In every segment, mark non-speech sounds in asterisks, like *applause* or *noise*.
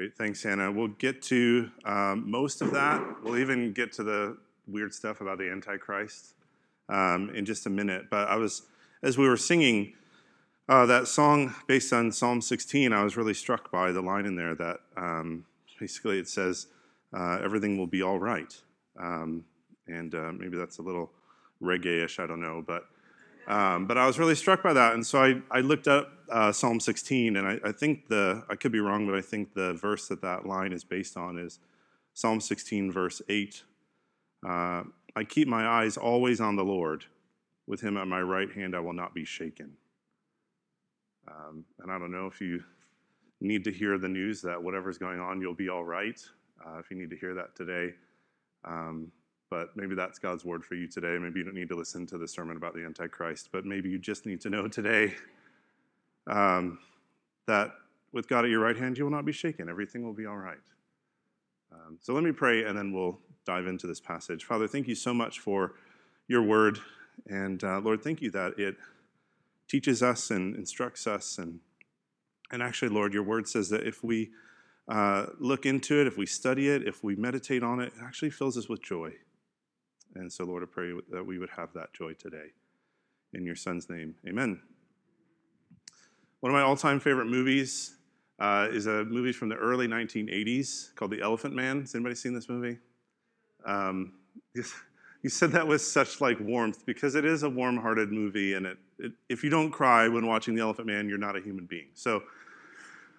Great, thanks, Hannah. We'll get to um, most of that. We'll even get to the weird stuff about the Antichrist um, in just a minute. But I was, as we were singing uh, that song based on Psalm 16, I was really struck by the line in there that um, basically it says, uh, "Everything will be all right." Um, and uh, maybe that's a little reggae-ish, I don't know, but um, but I was really struck by that, and so I, I looked up uh, Psalm 16, and I, I, think the I could be wrong, but I think the verse that that line is based on is Psalm 16, verse 8. Uh, I keep my eyes always on the Lord. With him at my right hand, I will not be shaken. Um, and I don't know if you need to hear the news that whatever's going on, you'll be all right. Uh, if you need to hear that today, um, but maybe that's God's word for you today. Maybe you don't need to listen to the sermon about the Antichrist, but maybe you just need to know today um, that with God at your right hand, you will not be shaken. Everything will be all right. Um, so let me pray, and then we'll dive into this passage. Father, thank you so much for your word. And uh, Lord, thank you that it teaches us and instructs us. And, and actually, Lord, your word says that if we uh, look into it, if we study it, if we meditate on it, it actually fills us with joy. And so, Lord, I pray that we would have that joy today. In your son's name, amen. One of my all time favorite movies uh, is a movie from the early 1980s called The Elephant Man. Has anybody seen this movie? Um, *laughs* you said that with such like warmth because it is a warm-hearted movie, and it, it, if you don't cry when watching The Elephant Man, you're not a human being. So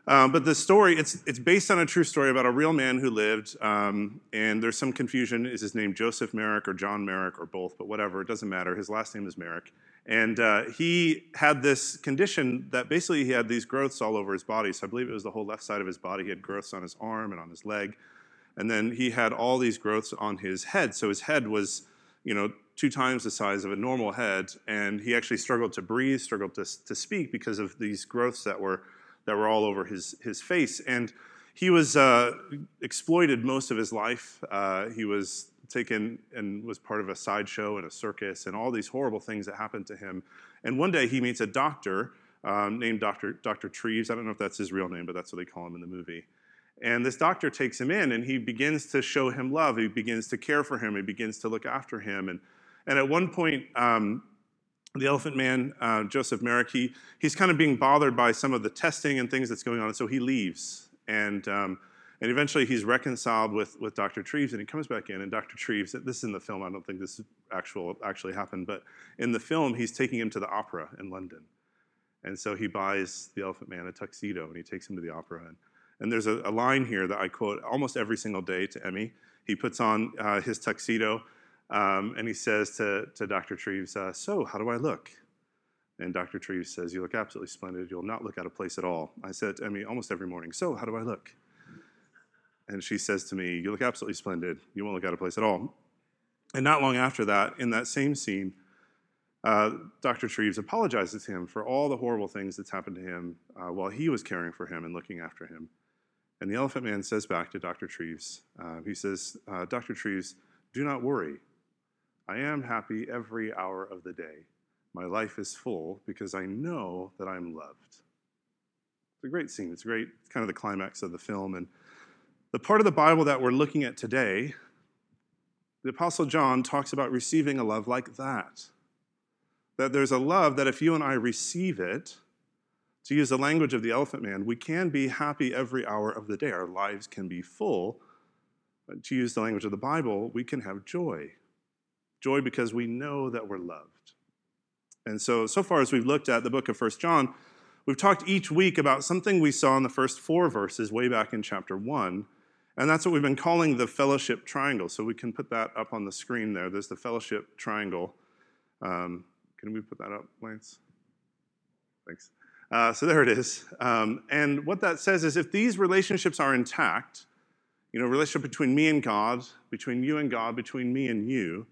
um, but the story, it's, it's based on a true story about a real man who lived, um, and there's some confusion. Is his name Joseph Merrick or John Merrick or both? But whatever, it doesn't matter. His last name is Merrick. And uh, he had this condition that basically he had these growths all over his body. So I believe it was the whole left side of his body. He had growths on his arm and on his leg. And then he had all these growths on his head. So his head was, you know, two times the size of a normal head. And he actually struggled to breathe, struggled to, to speak because of these growths that were that were all over his, his face. And he was uh, exploited most of his life. Uh, he was taken and was part of a sideshow and a circus and all these horrible things that happened to him. And one day he meets a doctor um, named Dr. Dr. Treves. I don't know if that's his real name, but that's what they call him in the movie. And this doctor takes him in and he begins to show him love. He begins to care for him. He begins to look after him. And, and at one point, um, the Elephant Man, uh, Joseph Merrick, he, he's kind of being bothered by some of the testing and things that's going on, and so he leaves. And, um, and eventually he's reconciled with, with Dr. Treves, and he comes back in, and Dr. Treves, this is in the film, I don't think this actual, actually happened, but in the film, he's taking him to the opera in London. And so he buys the Elephant Man a tuxedo, and he takes him to the opera. And, and there's a, a line here that I quote almost every single day to Emmy. He puts on uh, his tuxedo, um, and he says to, to Dr. Treves, uh, So, how do I look? And Dr. Treves says, You look absolutely splendid. You'll not look out of place at all. I said to Emmy almost every morning, So, how do I look? And she says to me, You look absolutely splendid. You won't look out of place at all. And not long after that, in that same scene, uh, Dr. Treves apologizes to him for all the horrible things that's happened to him uh, while he was caring for him and looking after him. And the Elephant Man says back to Dr. Treves, uh, he says, uh, Dr. Treves, do not worry. I am happy every hour of the day. My life is full because I know that I'm loved. It's a great scene. It's great. It's kind of the climax of the film. And the part of the Bible that we're looking at today, the Apostle John talks about receiving a love like that. That there's a love that if you and I receive it, to use the language of the elephant man, we can be happy every hour of the day. Our lives can be full. To use the language of the Bible, we can have joy. Joy because we know that we're loved. And so, so far as we've looked at the book of First John, we've talked each week about something we saw in the first four verses way back in chapter 1. And that's what we've been calling the fellowship triangle. So we can put that up on the screen there. There's the fellowship triangle. Um, can we put that up, Lance? Thanks. Uh, so there it is. Um, and what that says is if these relationships are intact, you know, relationship between me and God, between you and God, between me and you,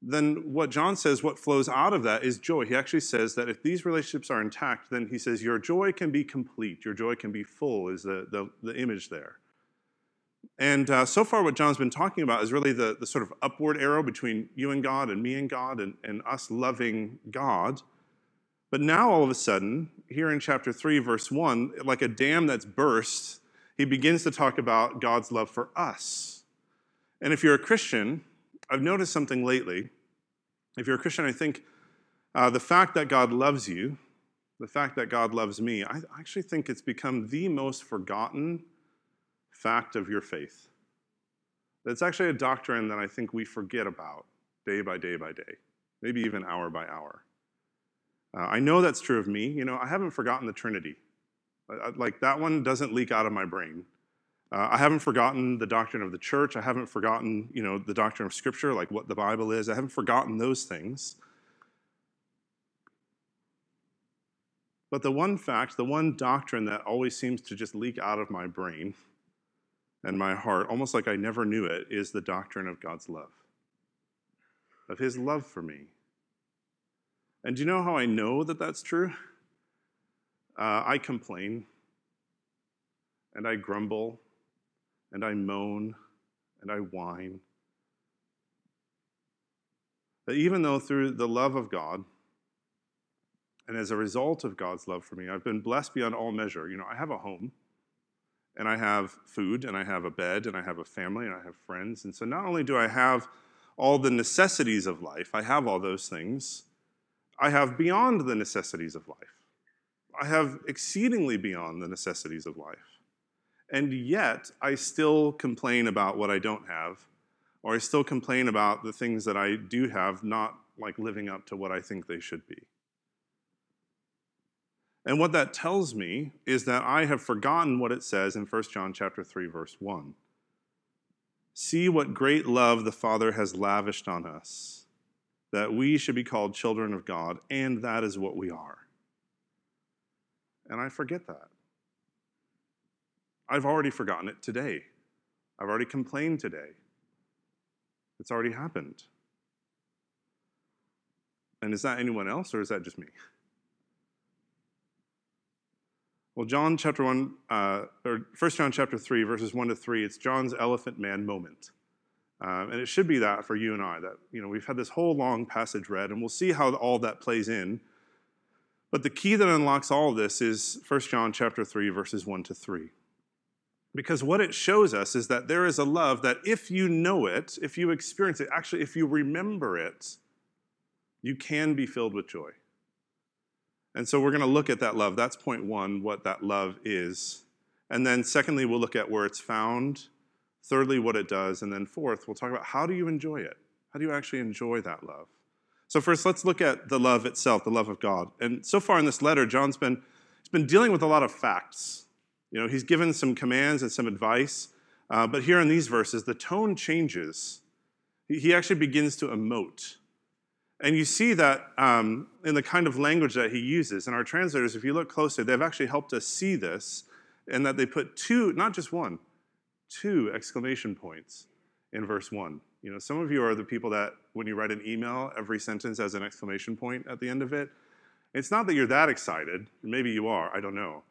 then what John says, what flows out of that is joy. He actually says that if these relationships are intact, then he says your joy can be complete, your joy can be full, is the, the, the image there. And uh, so far, what John's been talking about is really the, the sort of upward arrow between you and God and me and God and, and us loving God. But now, all of a sudden, here in chapter 3, verse 1, like a dam that's burst, he begins to talk about God's love for us. And if you're a Christian, I've noticed something lately. If you're a Christian, I think uh, the fact that God loves you, the fact that God loves me, I actually think it's become the most forgotten fact of your faith. That's actually a doctrine that I think we forget about day by day by day, maybe even hour by hour. Uh, I know that's true of me. You know, I haven't forgotten the Trinity. Like that one doesn't leak out of my brain. Uh, I haven't forgotten the doctrine of the church. I haven't forgotten, you know, the doctrine of Scripture, like what the Bible is. I haven't forgotten those things. But the one fact, the one doctrine that always seems to just leak out of my brain and my heart, almost like I never knew it, is the doctrine of God's love, of His love for me. And do you know how I know that that's true? Uh, I complain, and I grumble, and I moan, and I whine. That even though through the love of God, and as a result of God's love for me, I've been blessed beyond all measure. You know, I have a home, and I have food, and I have a bed, and I have a family, and I have friends. And so not only do I have all the necessities of life, I have all those things, I have beyond the necessities of life. I have exceedingly beyond the necessities of life. And yet, I still complain about what I don't have, or I still complain about the things that I do have not like living up to what I think they should be. And what that tells me is that I have forgotten what it says in 1 John chapter 3 verse 1. See what great love the Father has lavished on us, that we should be called children of God, and that is what we are. And I forget that. I've already forgotten it today. I've already complained today. It's already happened. And is that anyone else, or is that just me? Well, John chapter 1, uh, or 1 John chapter 3, verses 1 to 3, it's John's elephant man moment. Um, and it should be that for you and I, that, you know, we've had this whole long passage read, and we'll see how all that plays in. But the key that unlocks all of this is 1 John chapter 3, verses 1 to 3. Because what it shows us is that there is a love that if you know it, if you experience it, actually, if you remember it, you can be filled with joy. And so we're going to look at that love. That's point one, what that love is. And then, secondly, we'll look at where it's found. Thirdly, what it does. And then, fourth, we'll talk about how do you enjoy it? How do you actually enjoy that love? So, first, let's look at the love itself, the love of God. And so far in this letter, John's been, he's been dealing with a lot of facts. You know, he's given some commands and some advice. Uh, but here in these verses, the tone changes. He, actually begins to emote. And you see that um, in the kind of language that he uses. And our translators, if you look closely, they've actually helped us see this, and that they put two, not just one, two exclamation points in verse one. You know, some of you are the people that when you write an email, every sentence has an exclamation point at the end of it. It's not that you're that excited. Maybe you are. I don't know.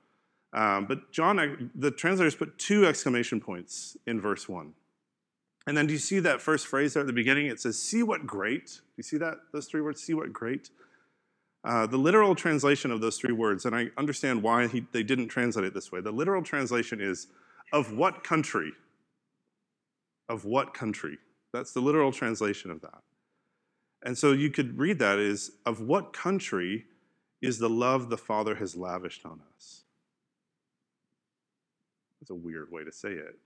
Um, but John, the translators put two exclamation points in verse one. And then do you see that first phrase there at the beginning? It says, See what great. Do you see that? Those three words, see what great? Uh, the literal translation of those three words, and I understand why he, they didn't translate it this way. The literal translation is, Of what country? Of what country? That's the literal translation of that. And so you could read that as, Of what country is the love the Father has lavished on us? That's a weird way to say it.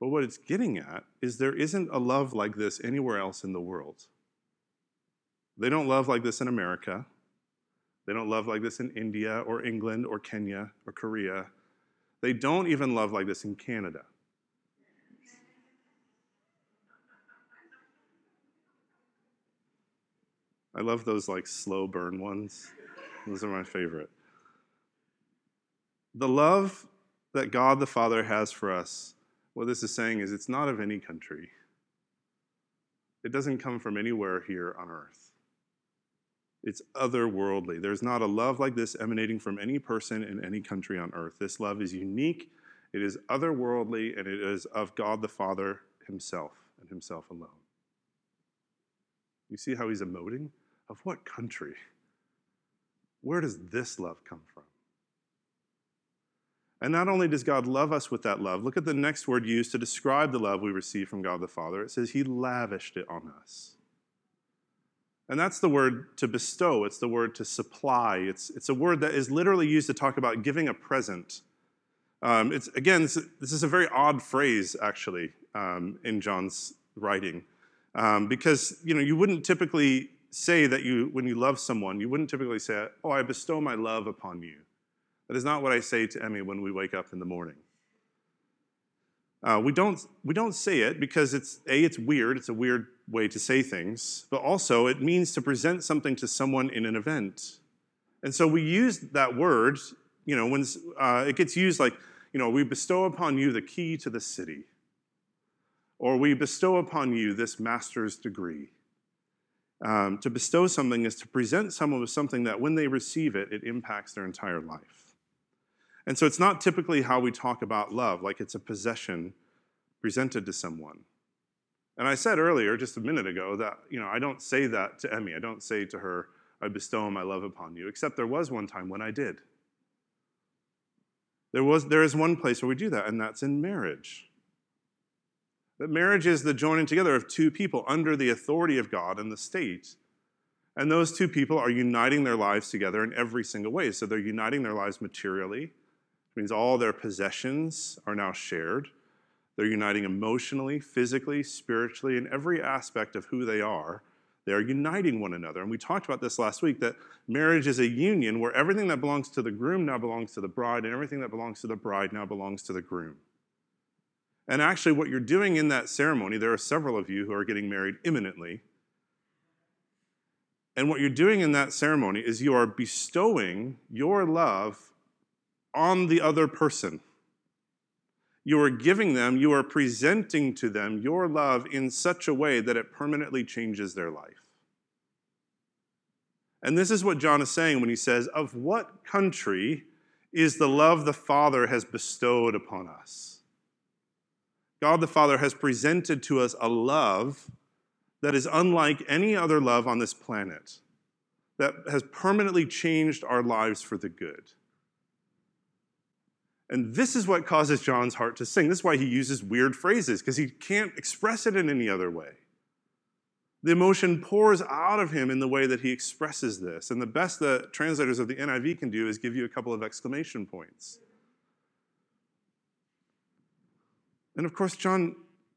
But what it's getting at is there isn't a love like this anywhere else in the world. They don't love like this in America. They don't love like this in India or England or Kenya or Korea. They don't even love like this in Canada. I love those like slow burn ones. Those are my favorite. The love that God the Father has for us what this is saying is it's not of any country. It doesn't come from anywhere here on earth. It's otherworldly. There's not a love like this emanating from any person in any country on earth. This love is unique, it is otherworldly, and it is of God the Father Himself and Himself alone. You see how He's emoting? Of what country? Where does this love come from? And not only does God love us with that love, look at the next word used to describe the love we receive from God the Father. It says, He lavished it on us. And that's the word to bestow, it's the word to supply. It's, it's a word that is literally used to talk about giving a present. Um, it's, again, this, this, is a very odd phrase, actually, um, in John's writing. Um, because you know you wouldn't typically say that you when you love someone you wouldn't typically say oh i bestow my love upon you that is not what I say to Emmy when we wake up in the morning. Uh, we, don't, we don't say it because it's a it's weird it's a weird way to say things but also it means to present something to someone in an event. And so we use that word you know when uh, it gets used like you know we bestow upon you the key to the city or we bestow upon you this master's degree. Um, to bestow something is to present someone with something that when they receive it it impacts their entire life and so it's not typically how we talk about love, like it's a possession presented to someone. And I said earlier, just a minute ago, that you know I don't say that to Emmy. I don't say to her, "I bestow my love upon you." Except there was one time when I did. There was there is one place where we do that, and that's in marriage. That marriage is the joining together of two people under the authority of God and the state. And those two people are uniting their lives together in every single way. So they're uniting their lives materially, means all their possessions are now shared. They're uniting emotionally, physically, spiritually, in every aspect of who they are. They're uniting one another. And we talked about this last week that marriage is a union where everything that belongs to the groom now belongs to the bride, and everything that belongs to the bride now belongs to the groom. And actually, what you're doing in that ceremony, there are several of you who are getting married imminently. And what you're doing in that ceremony is you are bestowing your love on the other person. You are giving them, you are presenting to them your love in such a way that it permanently changes their life. And this is what John is saying when he says, Of what country is the love the Father has bestowed upon us? God the Father has presented to us a love that is unlike any other love on this planet, that has permanently changed our lives for the good. And this is what causes John's heart to sing. This is why he uses weird phrases, because he can't express it in any other way. The emotion pours out of him in the way that he expresses this. And the best that translators of the NIV can do is give you a couple of exclamation points. And of course, John,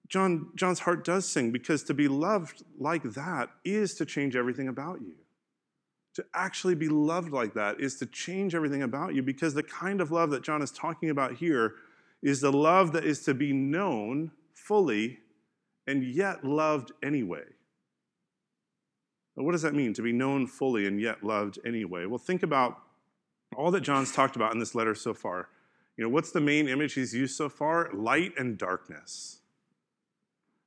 John, John's heart does sing because to be loved like that is to change everything about you. To actually be loved like that is to change everything about you because the kind of love that John is talking about here is the love that is to be known fully and yet loved anyway. Now, what does that mean, to be known fully and yet loved anyway? Well, think about all that John's talked about in this letter so far. You know, what's the main image he's used so far? Light and darkness.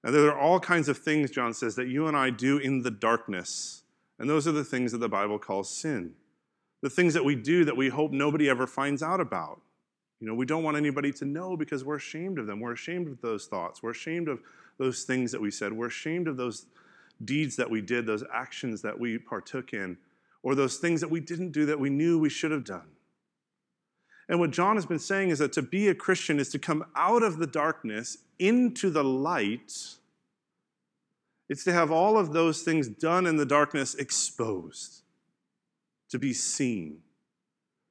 Now, there are all kinds of things, John says, that you and I do in the darkness and those are the things that the Bible calls sin. The things that we do that we hope nobody ever finds out about. You know, we don't want anybody to know because we're ashamed of them. We're ashamed of those thoughts. We're ashamed of those things that we said. We're ashamed of those deeds that we did, those actions that we partook in, or those things that we didn't do that we knew we should have done. And what John has been saying is that to be a Christian is to come out of the darkness into the light it's to have all of those things done in the darkness exposed, to be seen,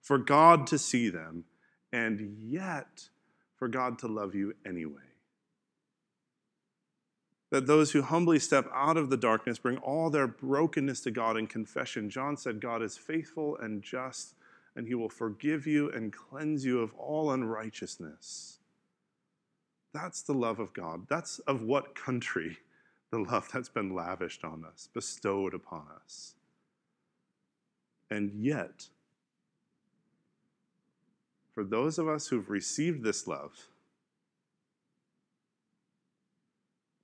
for God to see them, and yet for God to love you anyway. That those who humbly step out of the darkness bring all their brokenness to God in confession. John said, God is faithful and just, and he will forgive you and cleanse you of all unrighteousness. That's the love of God. That's of what country? The love that's been lavished on us, bestowed upon us. And yet, for those of us who've received this love,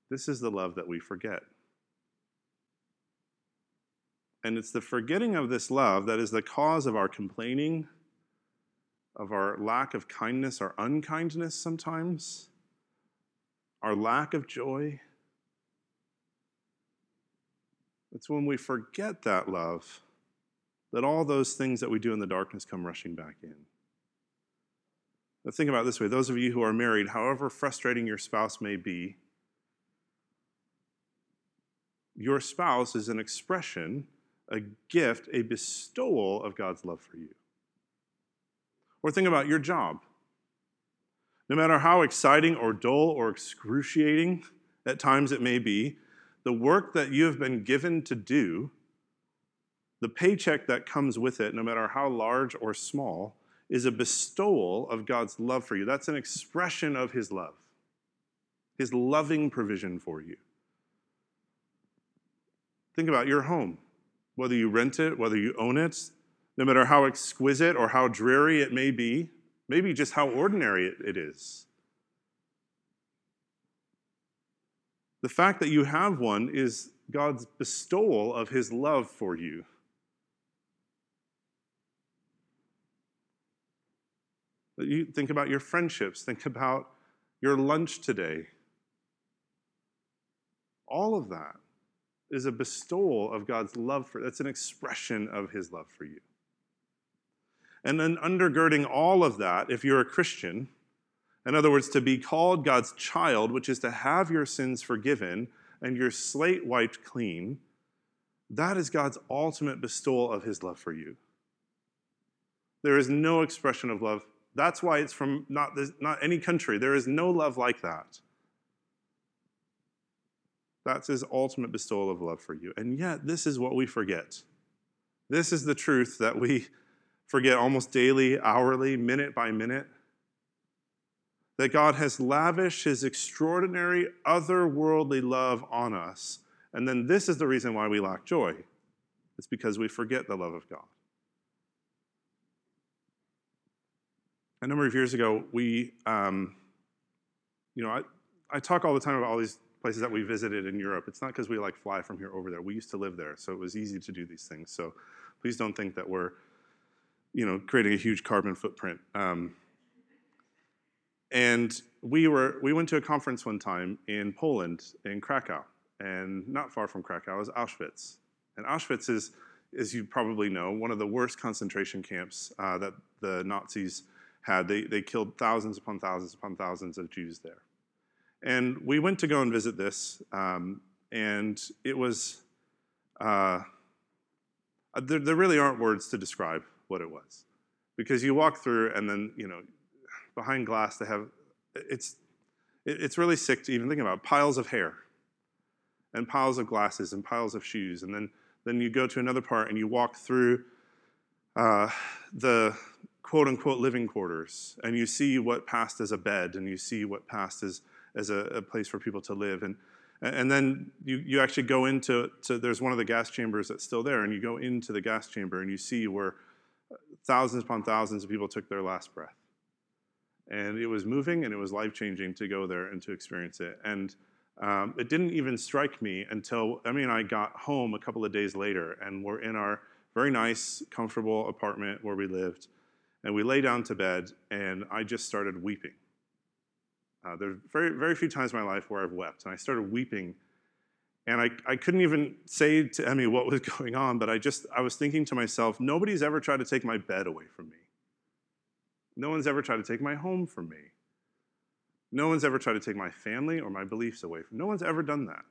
this is the love that we forget. And it's the forgetting of this love that is the cause of our complaining, of our lack of kindness, our unkindness sometimes, our lack of joy it's when we forget that love that all those things that we do in the darkness come rushing back in. Now think about this way those of you who are married, however frustrating your spouse may be, your spouse is an expression, a gift, a bestowal of God's love for you. Or think about your job. No matter how exciting or dull or excruciating at times it may be, the work that you have been given to do, the paycheck that comes with it, no matter how large or small, is a bestowal of God's love for you. That's an expression of His love, His loving provision for you. Think about your home, whether you rent it, whether you own it, no matter how exquisite or how dreary it may be, maybe just how ordinary it, is. The fact that you have one is God's bestowal of his love for you. You think about your friendships, think about your lunch today. All of that is a bestowal of God's love for that's an expression of his love for you. And then undergirding all of that, if you're a Christian, in other words, to be called God's child, which is to have your sins forgiven and your slate wiped clean, that is God's ultimate bestowal of his love for you. There is no expression of love. That's why it's from not, not any country. There is no love like that. That's his ultimate bestowal of love for you. And yet, this is what we forget. This is the truth that we forget almost daily, hourly, minute by minute. That God has lavished his extraordinary, otherworldly love on us. And then this is the reason why we lack joy. It's because we forget the love of God. A number of years ago, we, um, you know, I, I talk all the time about all these places that we visited in Europe. It's not because we like fly from here over there. We used to live there, so it was easy to do these things. So please don't think that we're, you know, creating a huge carbon footprint. Um, and we were we went to a conference one time in Poland, in Krakow, and not far from Krakow is Auschwitz. And Auschwitz is, as you probably know, one of the worst concentration camps uh, that the Nazis had. They they killed thousands upon thousands upon thousands of Jews there. And we went to go and visit this, um, and it was, uh, there, there really aren't words to describe what it was. Because you walk through, and then, you know, behind glass, they have, it's, it's really sick to even think about piles of hair, and piles of glasses, and piles of shoes. And then, then you go to another part, and you walk through uh, the quote unquote living quarters, and you see what passed as a bed, and you see what passed as as a, a place for people to live. And, and then you, you actually go into, to, there's one of the gas chambers that's still there, and you go into the gas chamber and you see where thousands upon thousands of people took their last breath. And it was moving and it was life changing to go there and to experience it. And um, it didn't even strike me until Emmy and I got home a couple of days later, and we're in our very nice, comfortable apartment where we lived. And we lay down to bed, and I just started weeping. Uh, there's very, very few times in my life where I've wept, and I started weeping. And I, I couldn't even say to Emmy what was *laughs* going on, but I just, I was thinking to myself, nobody's ever tried to take my bed away from me. No one's ever tried to take my home from me. No one's ever tried to take my family or my beliefs away from me. No one's ever done that.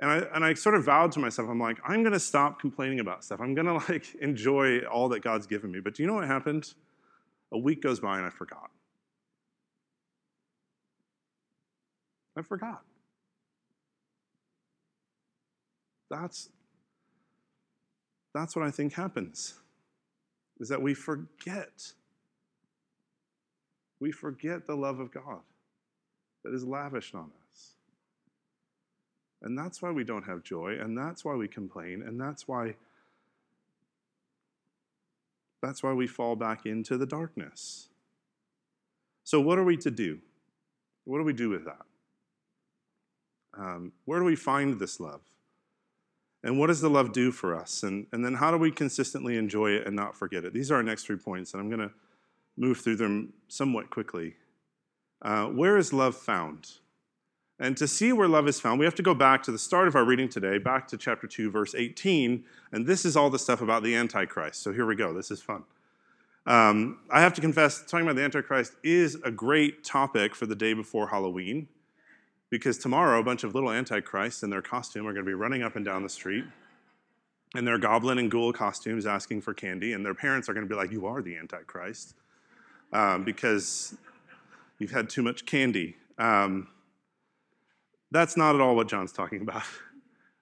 And I, and I sort of vowed to myself, I'm like, I'm going to stop complaining about stuff. I'm going *laughs* to like enjoy all that God's given me. But do you know what happened? A week goes by and I forgot. I forgot. That's, that's what I think happens, is that we forget. We forget the love of God that is lavished on us. And that's why we don't have joy, and that's why we complain, and that's why that's why we fall back into the darkness. So what are we to do? What do we do with that? Um, where do we find this love? And what does the love do for us? And, and then how do we consistently enjoy it and not forget it? These are our next three points, and I'm going to move through them somewhat quickly. Uh, where is love found? And to see where love is found, we have to go back to the start of our reading today, back to chapter 2, verse 18. And this is all the stuff about the Antichrist. So here we go. This is fun. Um, I have to confess, talking about the Antichrist is a great topic for the day before Halloween because tomorrow a bunch of little Antichrists in their costume are going to be running up and down the street in their goblin and ghoul costumes asking for candy, and their parents are going to be like, You are the Antichrist um, because you've had too much candy. Um, that's not at all what John's talking about. *laughs*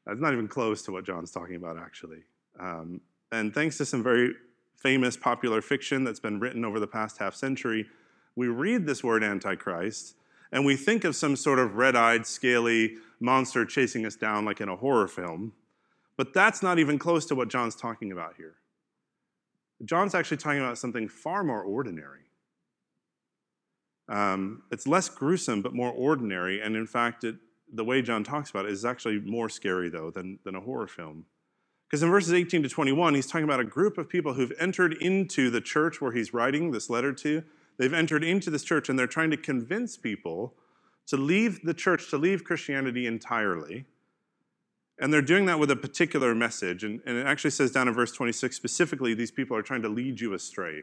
That's not even close to what John's talking about, actually. Um, and thanks to some very famous popular fiction that's been written over the past half century, we read this word Antichrist and we think of some sort of red eyed, scaly monster chasing us down like in a horror film. But that's not even close to what John's talking about here. John's actually talking about something far more ordinary. Um, it's less gruesome, but more ordinary. And in fact, it, the way John talks about it is actually more scary, though, than, than a horror film. Because in verses 18 to 21, he's talking about a group of people who've entered into the church where he's writing this letter to. They've entered into this church and they're trying to convince people to leave the church, to leave Christianity entirely. And they're doing that with a particular message. And, and it actually says down in verse 26 specifically, these people are trying to lead you astray.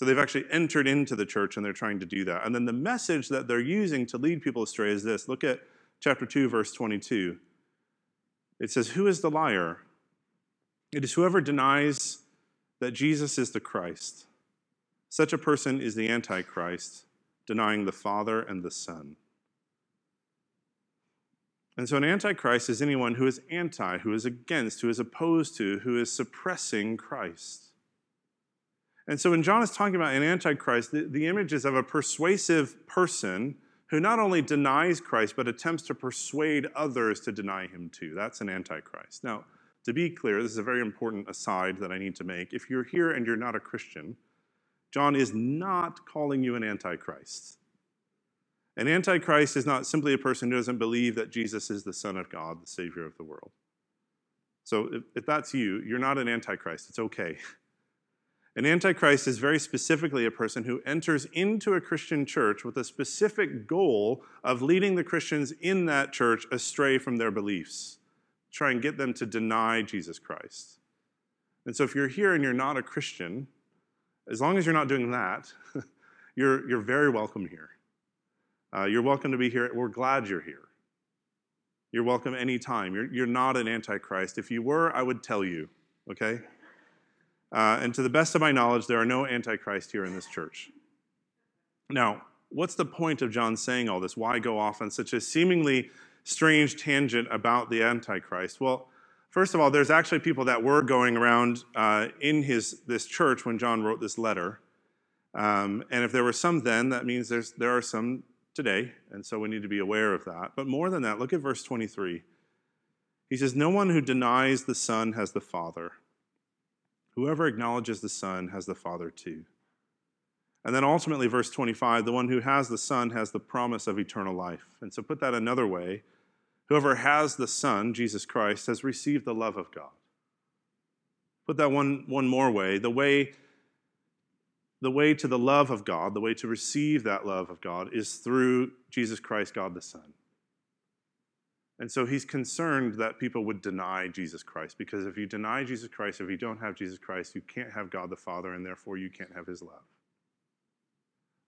So they've actually entered into the church and they're trying to do that. And then the message that they're using to lead people astray is this look at chapter 2, verse 22. It says, Who is the liar? It is whoever denies that Jesus is the Christ. Such a person is the Antichrist, denying the Father and the Son. And so, an Antichrist is anyone who is anti, who is against, who is opposed to, who is suppressing Christ. And so, when John is talking about an Antichrist, the, the image is of a persuasive person who not only denies Christ, but attempts to persuade others to deny him too. That's an Antichrist. Now, to be clear, this is a very important aside that I need to make. If you're here and you're not a Christian, John is not calling you an antichrist. An antichrist is not simply a person who doesn't believe that Jesus is the Son of God, the Savior of the world. So if, if that's you, you're not an antichrist. It's okay. *laughs* An antichrist is very specifically a person who enters into a Christian church with a specific goal of leading the Christians in that church astray from their beliefs try and get them to deny Jesus Christ. And so if you're here and you're not a Christian, as long as you're not doing that, *laughs* you're, you're very welcome here. Uh, you're welcome to be here. We're glad you're here. You're welcome anytime. You're, you're not an antichrist. If you were, I would tell you, okay? Uh, and to the best of my knowledge, there are no antichrist here in this church. Now, what's the point of John saying all this? Why go off on such a seemingly strange tangent about the Antichrist? Well, first of all, there's actually people that were going around uh, in his this church when John wrote this letter. Um, and if there were some then, that means there's, there are some today. And so we need to be aware of that. But more than that, look at verse 23. He says, No one who denies the Son has the Father. Whoever acknowledges the Son has the Father too. And then ultimately, verse 25, the one who has the Son has the promise of eternal life. And so, put that another way whoever has the Son, Jesus Christ, has received the love of God. Put that one, one more way the way the way to the love of God, the way to receive that love of God, is through Jesus Christ, God the Son. And so he's concerned that people would deny Jesus Christ, because if you deny Jesus Christ, if you don't have Jesus Christ, you can't have God the Father, and therefore you can't have his love.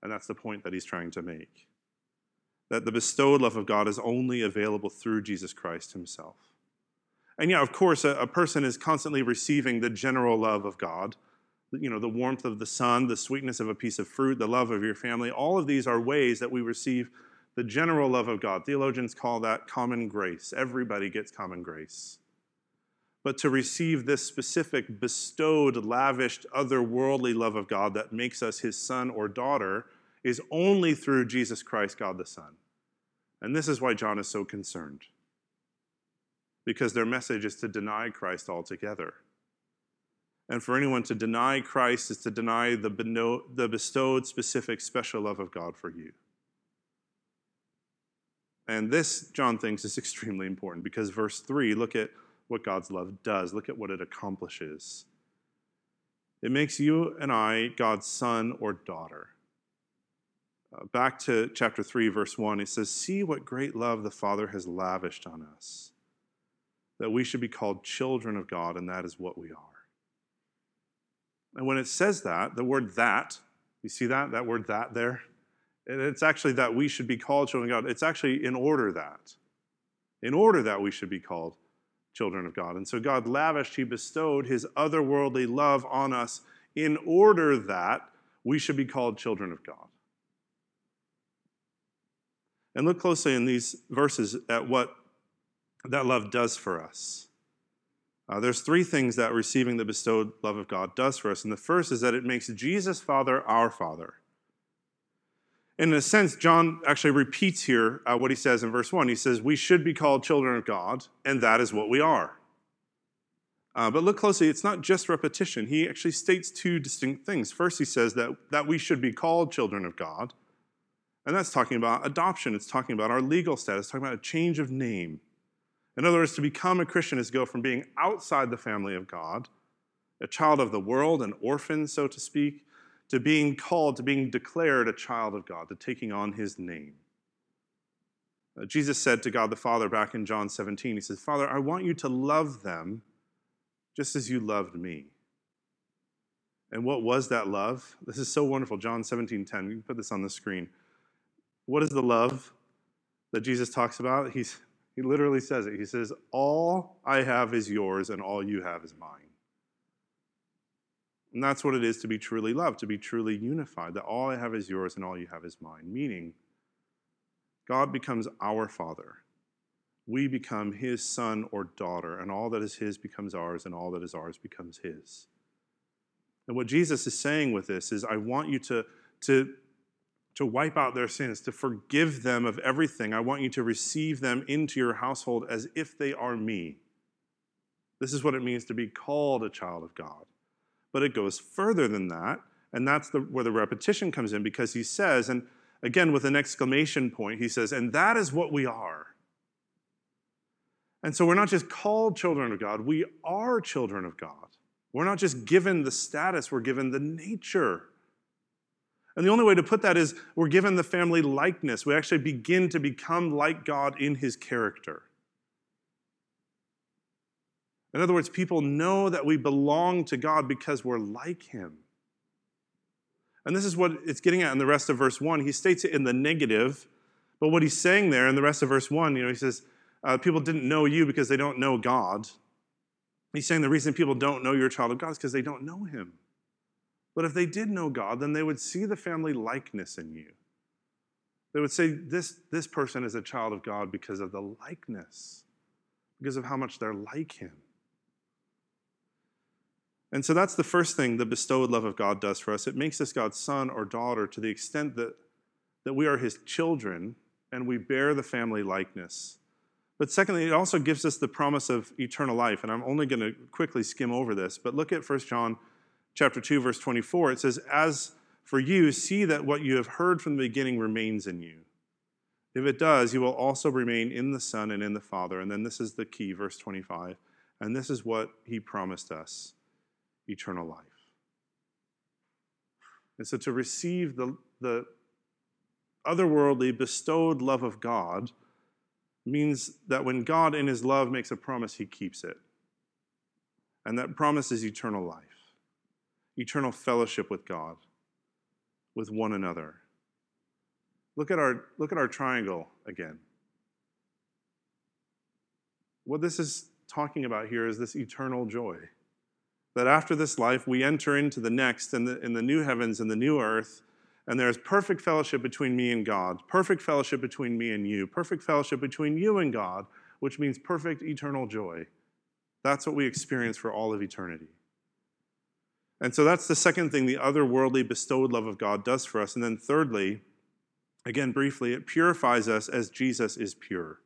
And that's the point that he's trying to make. That the bestowed love of God is only available through Jesus Christ himself. And yeah, of course, a, a, person is constantly receiving the general love of God. You know, the warmth of the sun, the sweetness of a piece of fruit, the love of your family. All of these are ways that we receive the general love of God. Theologians call that common grace. Everybody gets common grace. But to receive this specific, bestowed, lavished, otherworldly love of God that makes us his son or daughter is only through Jesus Christ, God the Son. And this is why John is so concerned. Because their message is to deny Christ altogether. And for anyone to deny Christ is to deny the, bestowed, specific, special love of God for you. And this, John thinks, is *laughs* extremely important because verse 3, look at what God's love does. Look at what it accomplishes. It makes you and I God's son or daughter. Uh, back to chapter 3, verse 1, it says, See what great love the Father has lavished on us, that we should be called children of God, and that is what we are. And when it says that, the word that, you see that? That word that there? And it's actually that we should be called children of God. It's actually in order that. In order that we should be called children of God. And so God lavished, He bestowed His otherworldly love on us in order that we should be called children of God. And look closely in these verses at what that love does for us. Uh, there's three things that receiving the bestowed love of God does for us. And the first is that it makes Jesus Father our Father. In a sense, John actually repeats here uh, what he says in verse 1. He says, We should be called children of God, and that is what we are. Uh, but look closely, it's not just repetition. He actually states two distinct things. First, he says that, that we should be called children of God, and that's talking about adoption. It's talking about our legal status, talking about a change of name. In other words, to become a Christian is to go from being outside the family of God, a child of the world, an orphan, so to speak, to being called, to being declared a child of God, to taking on his name. Uh, Jesus said to God the Father back in John 17, He says, Father, I want you to love them just as you loved me. And what was that love? This is so wonderful. John 17, 10. You can put this on the screen. What is the love that Jesus talks about? He's, he literally says it. He says, All I have is yours, and all you have is mine. And that's what it is to be truly loved, to be truly unified, that all I have is yours and all you have is mine. Meaning, God becomes our Father. We become His son or daughter, and all that is His becomes ours, and all that is ours becomes His. And what Jesus is saying with this is, I want you to, to to wipe out their sins, to forgive them of everything. I want you to receive them into your household as if they are me. This is what it means to be called a child of God. But it goes further than that, and that's the, where the repetition comes in because he says, and again with an exclamation point, he says, and that is what we are. And so we're not just called children of God, we are children of God. We're not just given the status, we're given the nature and the only way to put that is we're given the family likeness. We actually begin to become like God in his character. In other words, people know that we belong to God because we're like him. And this is what it's getting at in the rest of verse 1. He states it in the negative, but what he's saying there in the rest of verse 1, you know, he says, uh, people didn't know you because they don't know God. He's saying the reason people don't know you're a child of God is because they don't know him. But if they did know God, then they would see the family likeness in you. They would say, this, this person is a child of God because of the likeness, because of how much they're like Him. And so that's the first thing the bestowed love of God does for us. It makes us God's son or daughter to the extent that, that we are His children and we bear the family likeness. But secondly, it also gives us the promise of eternal life. And I'm only going to quickly skim over this, but look at 1 John chapter 2, verse 24, it says, As for you, see that what you have heard from the beginning remains in you. If it does, you will also remain in the Son and in the Father. And then this is the key, verse 25. And this is what he promised us eternal life. And so to receive the, the otherworldly, bestowed love of God means that when God, in his love, makes a promise, he keeps it. And that promise is eternal life eternal fellowship with God, with one another. Look at our, look at our triangle again. What this is talking about here is this eternal joy. That after this life, we enter into the next, in the, in the new heavens and the new earth, and there is perfect fellowship between me and God, perfect fellowship between me and you, perfect fellowship between you and God, which means perfect eternal joy. That's what we experience for all of eternity. And so that's the second thing the otherworldly bestowed love of God does for us. And then thirdly, again briefly, it purifies us as Jesus is pure.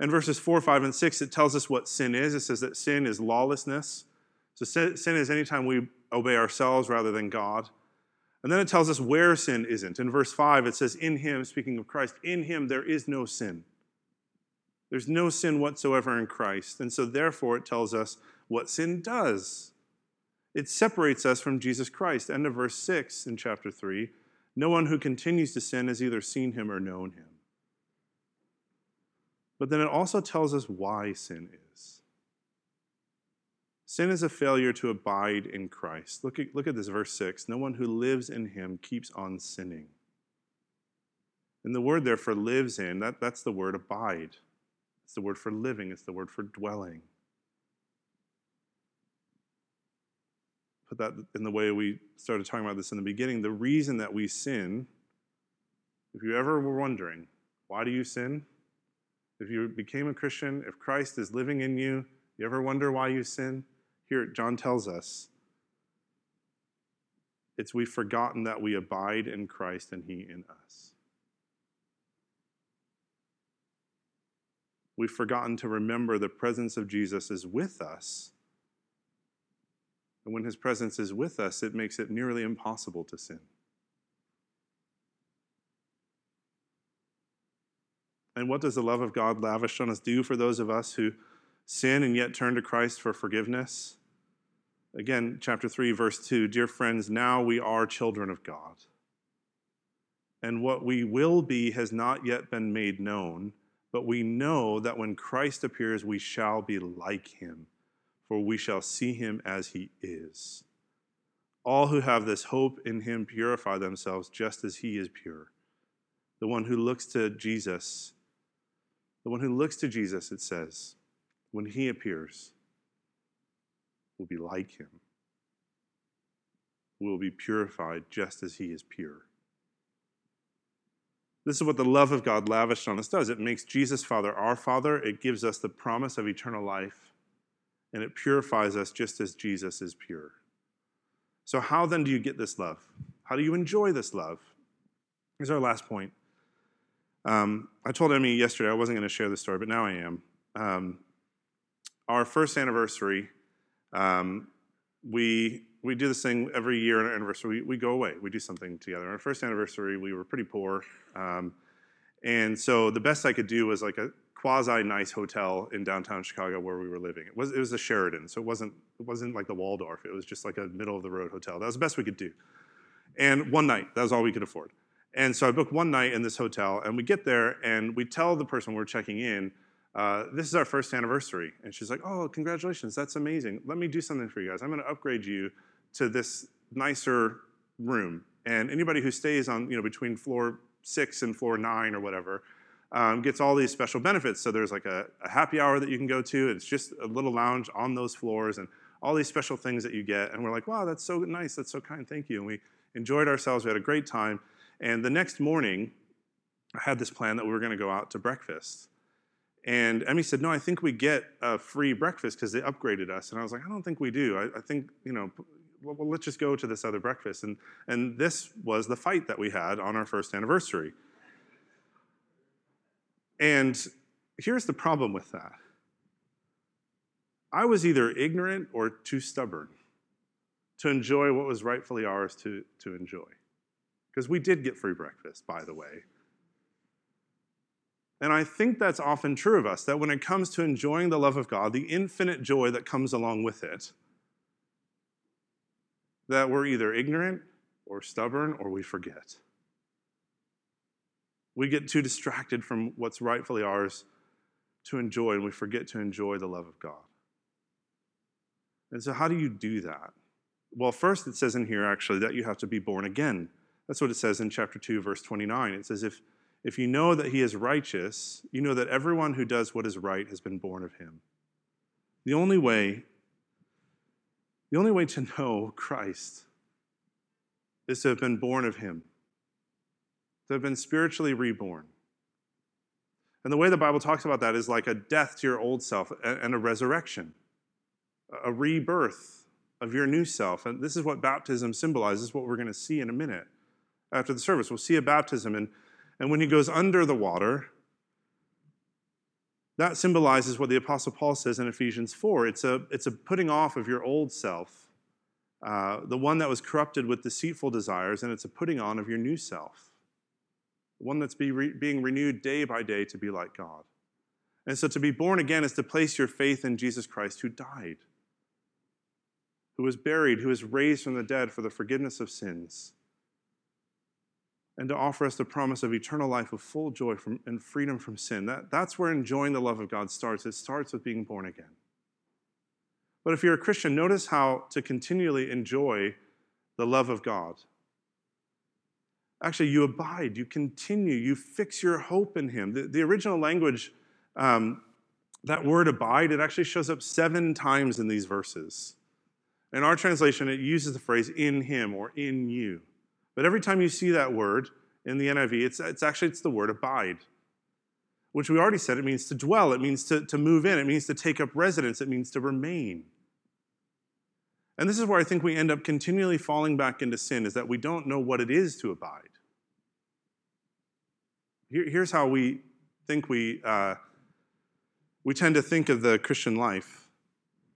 In verses 4, 5, and 6, it tells us what sin is. It says that sin is lawlessness. So sin is anytime we obey ourselves rather than God. And then it tells us where sin isn't. In verse 5, it says, In him, speaking of Christ, in him there is no sin. There's no sin whatsoever in Christ. And so therefore it tells us what sin does. It separates us from Jesus Christ. End of verse 6 in chapter 3. No one who continues to sin has either seen him or known him. But then it also tells us why sin is. Sin is a failure to abide in Christ. Look at, look at this, verse 6. No one who lives in him keeps on sinning. And the word there for lives in, that, that's the word abide. It's the word for living, it's the word for dwelling. Put that in the way we started talking about this in the beginning. The reason that we sin, if you ever were wondering, why do you sin? If you became a Christian, if Christ is living in you, you ever wonder why you sin? Here, John tells us it's we've forgotten that we abide in Christ and He in us. We've forgotten to remember the presence of Jesus is with us. And when His presence is with us, it makes it nearly impossible to sin. And what does the love of God lavished on us do for those of us who sin and yet turn to Christ for forgiveness? Again, chapter 3, verse 2 Dear friends, now we are children of God. And what we will be has not yet been made known, but we know that when Christ appears, we shall be like him, for we shall see him as he is. All who have this hope in him purify themselves just as he is pure. The one who looks to Jesus, the one who looks to Jesus, it says, when he appears, will be like him. Will be purified just as he is pure. This is what the love of God lavished on us does. It makes Jesus Father our Father, it gives us the promise of eternal life, and it purifies us just as Jesus is pure. So, how then do you get this love? How do you enjoy this love? Here's our last point. Um, I told Emmy yesterday I wasn't going to share this story, but now I am. Um, our first anniversary, um, we we do this thing every year on our anniversary. We, we go away. We do something together. On our first anniversary, we were pretty poor, um, and so the best I could do was like a quasi nice hotel in downtown Chicago where we were living. It was it was a Sheraton, so it wasn't it wasn't like the Waldorf. It was just like a middle of the road hotel. That was the best we could do. And one night, that was all we could afford. And so I booked one night in this hotel, and we get there, and we tell the person we're checking in uh, this is our first anniversary. And she's like, oh, congratulations, that's amazing. Let me do something for you guys. I'm going to upgrade you to this nicer room. And anybody who stays on, you know, between floor six and floor nine or whatever, um, gets all these special benefits. So there's like a, a, happy hour that you can go to. It's just a little lounge on those floors and all these special things that you get. And we're like, wow, that's so nice. That's so kind. Thank you. And we enjoyed ourselves. We had a great time. And the next morning, I had this plan that we were going to go out to breakfast. And Emmy said, No, I think we get a free breakfast because they upgraded us. And I was like, I don't think we do. I, I think, you know, well, well, let's just go to this other breakfast. And, and this was the fight that we had on our first anniversary. And here's the problem with that I was either ignorant or too stubborn to enjoy what was rightfully ours to, to enjoy. Because we did get free breakfast, by the way. And I think that's often true of us, that when it comes to enjoying the love of God, the infinite joy that comes along with it, that we're either ignorant or stubborn or we forget. We get too distracted from what's rightfully ours to enjoy, and we forget to enjoy the love of God. And so, how do you do that? Well, first, it says in here actually that you have to be born again. That's what it says in chapter 2, verse 29. It says, If if you know that he is righteous, you know that everyone who does what is right has been born of him. The only way, the only way to *laughs* know Christ is to have been born of him, to have been spiritually reborn. And the way the Bible talks about that is like a death to your old self and a resurrection, a rebirth of your new self. And this is what baptism symbolizes, what we're going to see in a minute after the service. We'll see a baptism and and when he goes under the water, that symbolizes what the Apostle Paul says in Ephesians 4. It's a, it's a putting off of your old self, uh, the one that was corrupted with deceitful desires, and it's a putting on of your new self, the one that's be re- being renewed day by day to be like God. And so to be born again is to place your faith in Jesus Christ who died, who was buried, who was raised from the dead for the forgiveness of sins and to offer us the promise of eternal life of full joy from, and freedom from sin. That, that's where enjoying the love of God starts. It starts with being born again. But if you're a Christian, notice how to continually enjoy the love of God. Actually, you abide, you continue, you fix your hope in Him. The, the original language, um, that word abide, it actually shows up seven times in these verses. In our translation, it uses the phrase in Him or in you. But every time you see that word in the NIV, it's, it's actually it's the word abide, which we already said it means to dwell, it means to, to move in, it means to take up residence, it means to remain. And this is where I think we end up continually falling back into sin, is that we don't know what it is to abide. Here, here's how we think we, uh, we tend to think of the Christian life.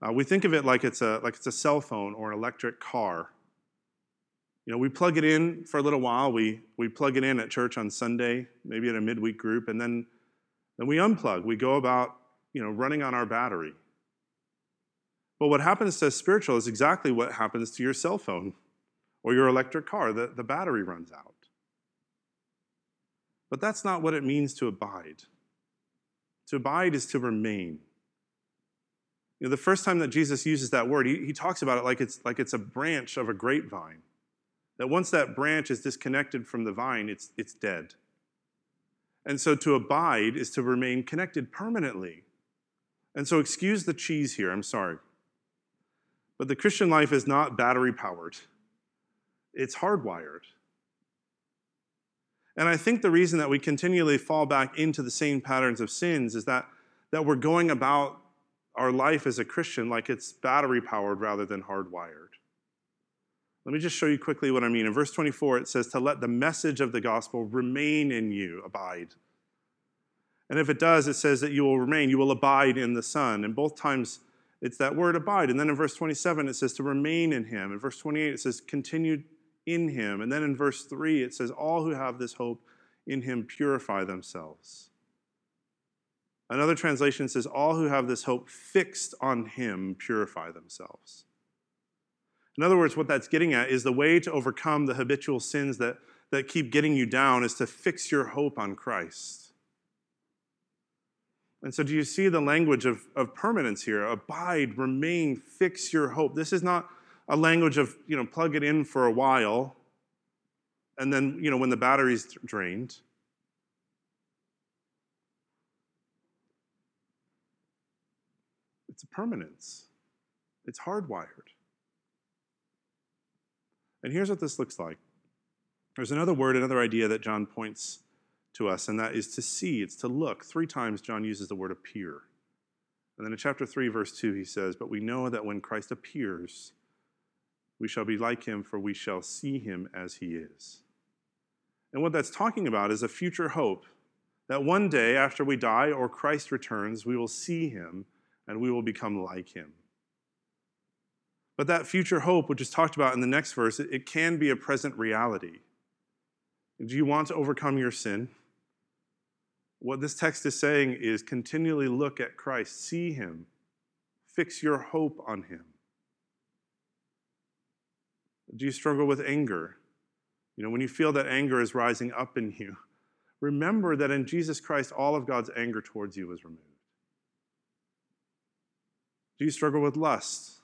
Uh, we think of it like it's, a, like it's a cell phone or an electric car. You know, we plug it in for a little while. We, we plug it in at church on Sunday, maybe at a midweek group, and then, then we unplug. We go about, you know, running on our battery. But what happens to spiritual is exactly what happens to your cell phone or your electric car. The, the battery runs out. But that's not what it means to abide. To abide is to remain. You know, the first time that Jesus uses that word, he, he talks about it like it's, like it's a branch of a grapevine. That once that branch is disconnected from the vine, it's, it's dead. And so to abide is to remain connected permanently. And so, excuse the cheese here, I'm sorry. But the Christian life is not battery powered, it's hardwired. And I think the reason that we continually fall back into the same patterns of sins is that, that we're going about our life as a Christian like it's battery powered rather than hardwired. Let me just show you quickly what I mean. In verse 24, it says, To let the message of the gospel remain in you, abide. And if it does, it says that you will remain, you will abide in the Son. And both times it's that word abide. And then in verse 27, it says to remain in him. In verse 28, it says continue in him. And then in verse 3, it says all who have this hope in him purify themselves. Another translation says all who have this hope fixed on him purify themselves. In other words, what that's getting at is the way to overcome the habitual sins that, that keep getting you down is to fix your hope on Christ. And so, do you see the language of, of permanence here? Abide, remain, fix your hope. This is not a language of, you know, plug it in for a while and then, you know, when the battery's drained. It's a permanence, it's hardwired. And here's what this looks like there's another word, another idea that John points to us, and that is to see, it's to look. Three times John uses the word appear. And then in chapter 3, verse 2, he says, But we know that when Christ appears, we shall be like him, for we shall see him as he is. And what that's talking about is a future hope that one day after we die or Christ returns, we will see him and we will become like him. But that future hope, which is talked about in the next verse, it, can be a present reality. Do you want to overcome your sin? What this text is saying is continually look at Christ, see him, fix your hope on him. Do you struggle with anger? You know, when you feel that anger is rising up in you, *laughs* remember that in Jesus Christ, all of God's anger towards you was removed. Do you struggle with lust?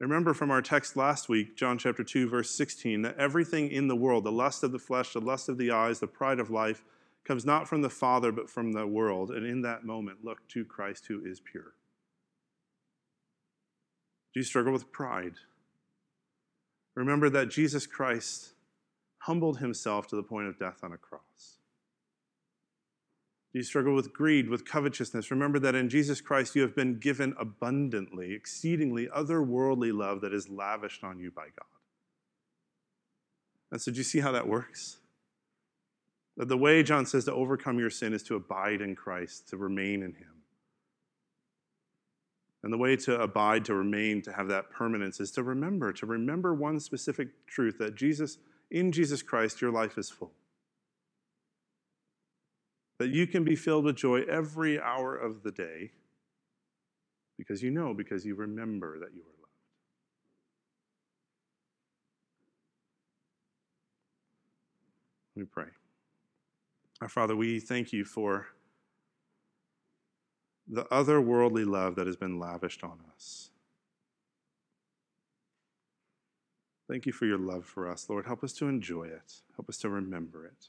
Remember from our text last week, John chapter 2, verse 16, that everything in the world, the lust of the flesh, the lust of the eyes, the pride of life, comes not from the Father, but from the world. And in that moment, look to Christ who is pure. Do you struggle with pride? Remember that Jesus Christ humbled himself to the point of death on a cross. Do you struggle with greed, with covetousness? Remember that in Jesus Christ you have been given abundantly, exceedingly otherworldly love that is lavished on you by God. And so, do you see how that works? That the way, John says, to overcome your sin is to abide in Christ, to remain in Him. And the way to abide, to remain, to have that permanence is to remember, to remember one specific truth that Jesus, in Jesus Christ, your life is full that you can be filled with joy every hour of the day because you know, because you remember that you are loved. Let me pray. Our Father, we thank you for the otherworldly love that has been lavished on us. Thank you for your love for us, Lord. Help us to enjoy it, help us to remember it.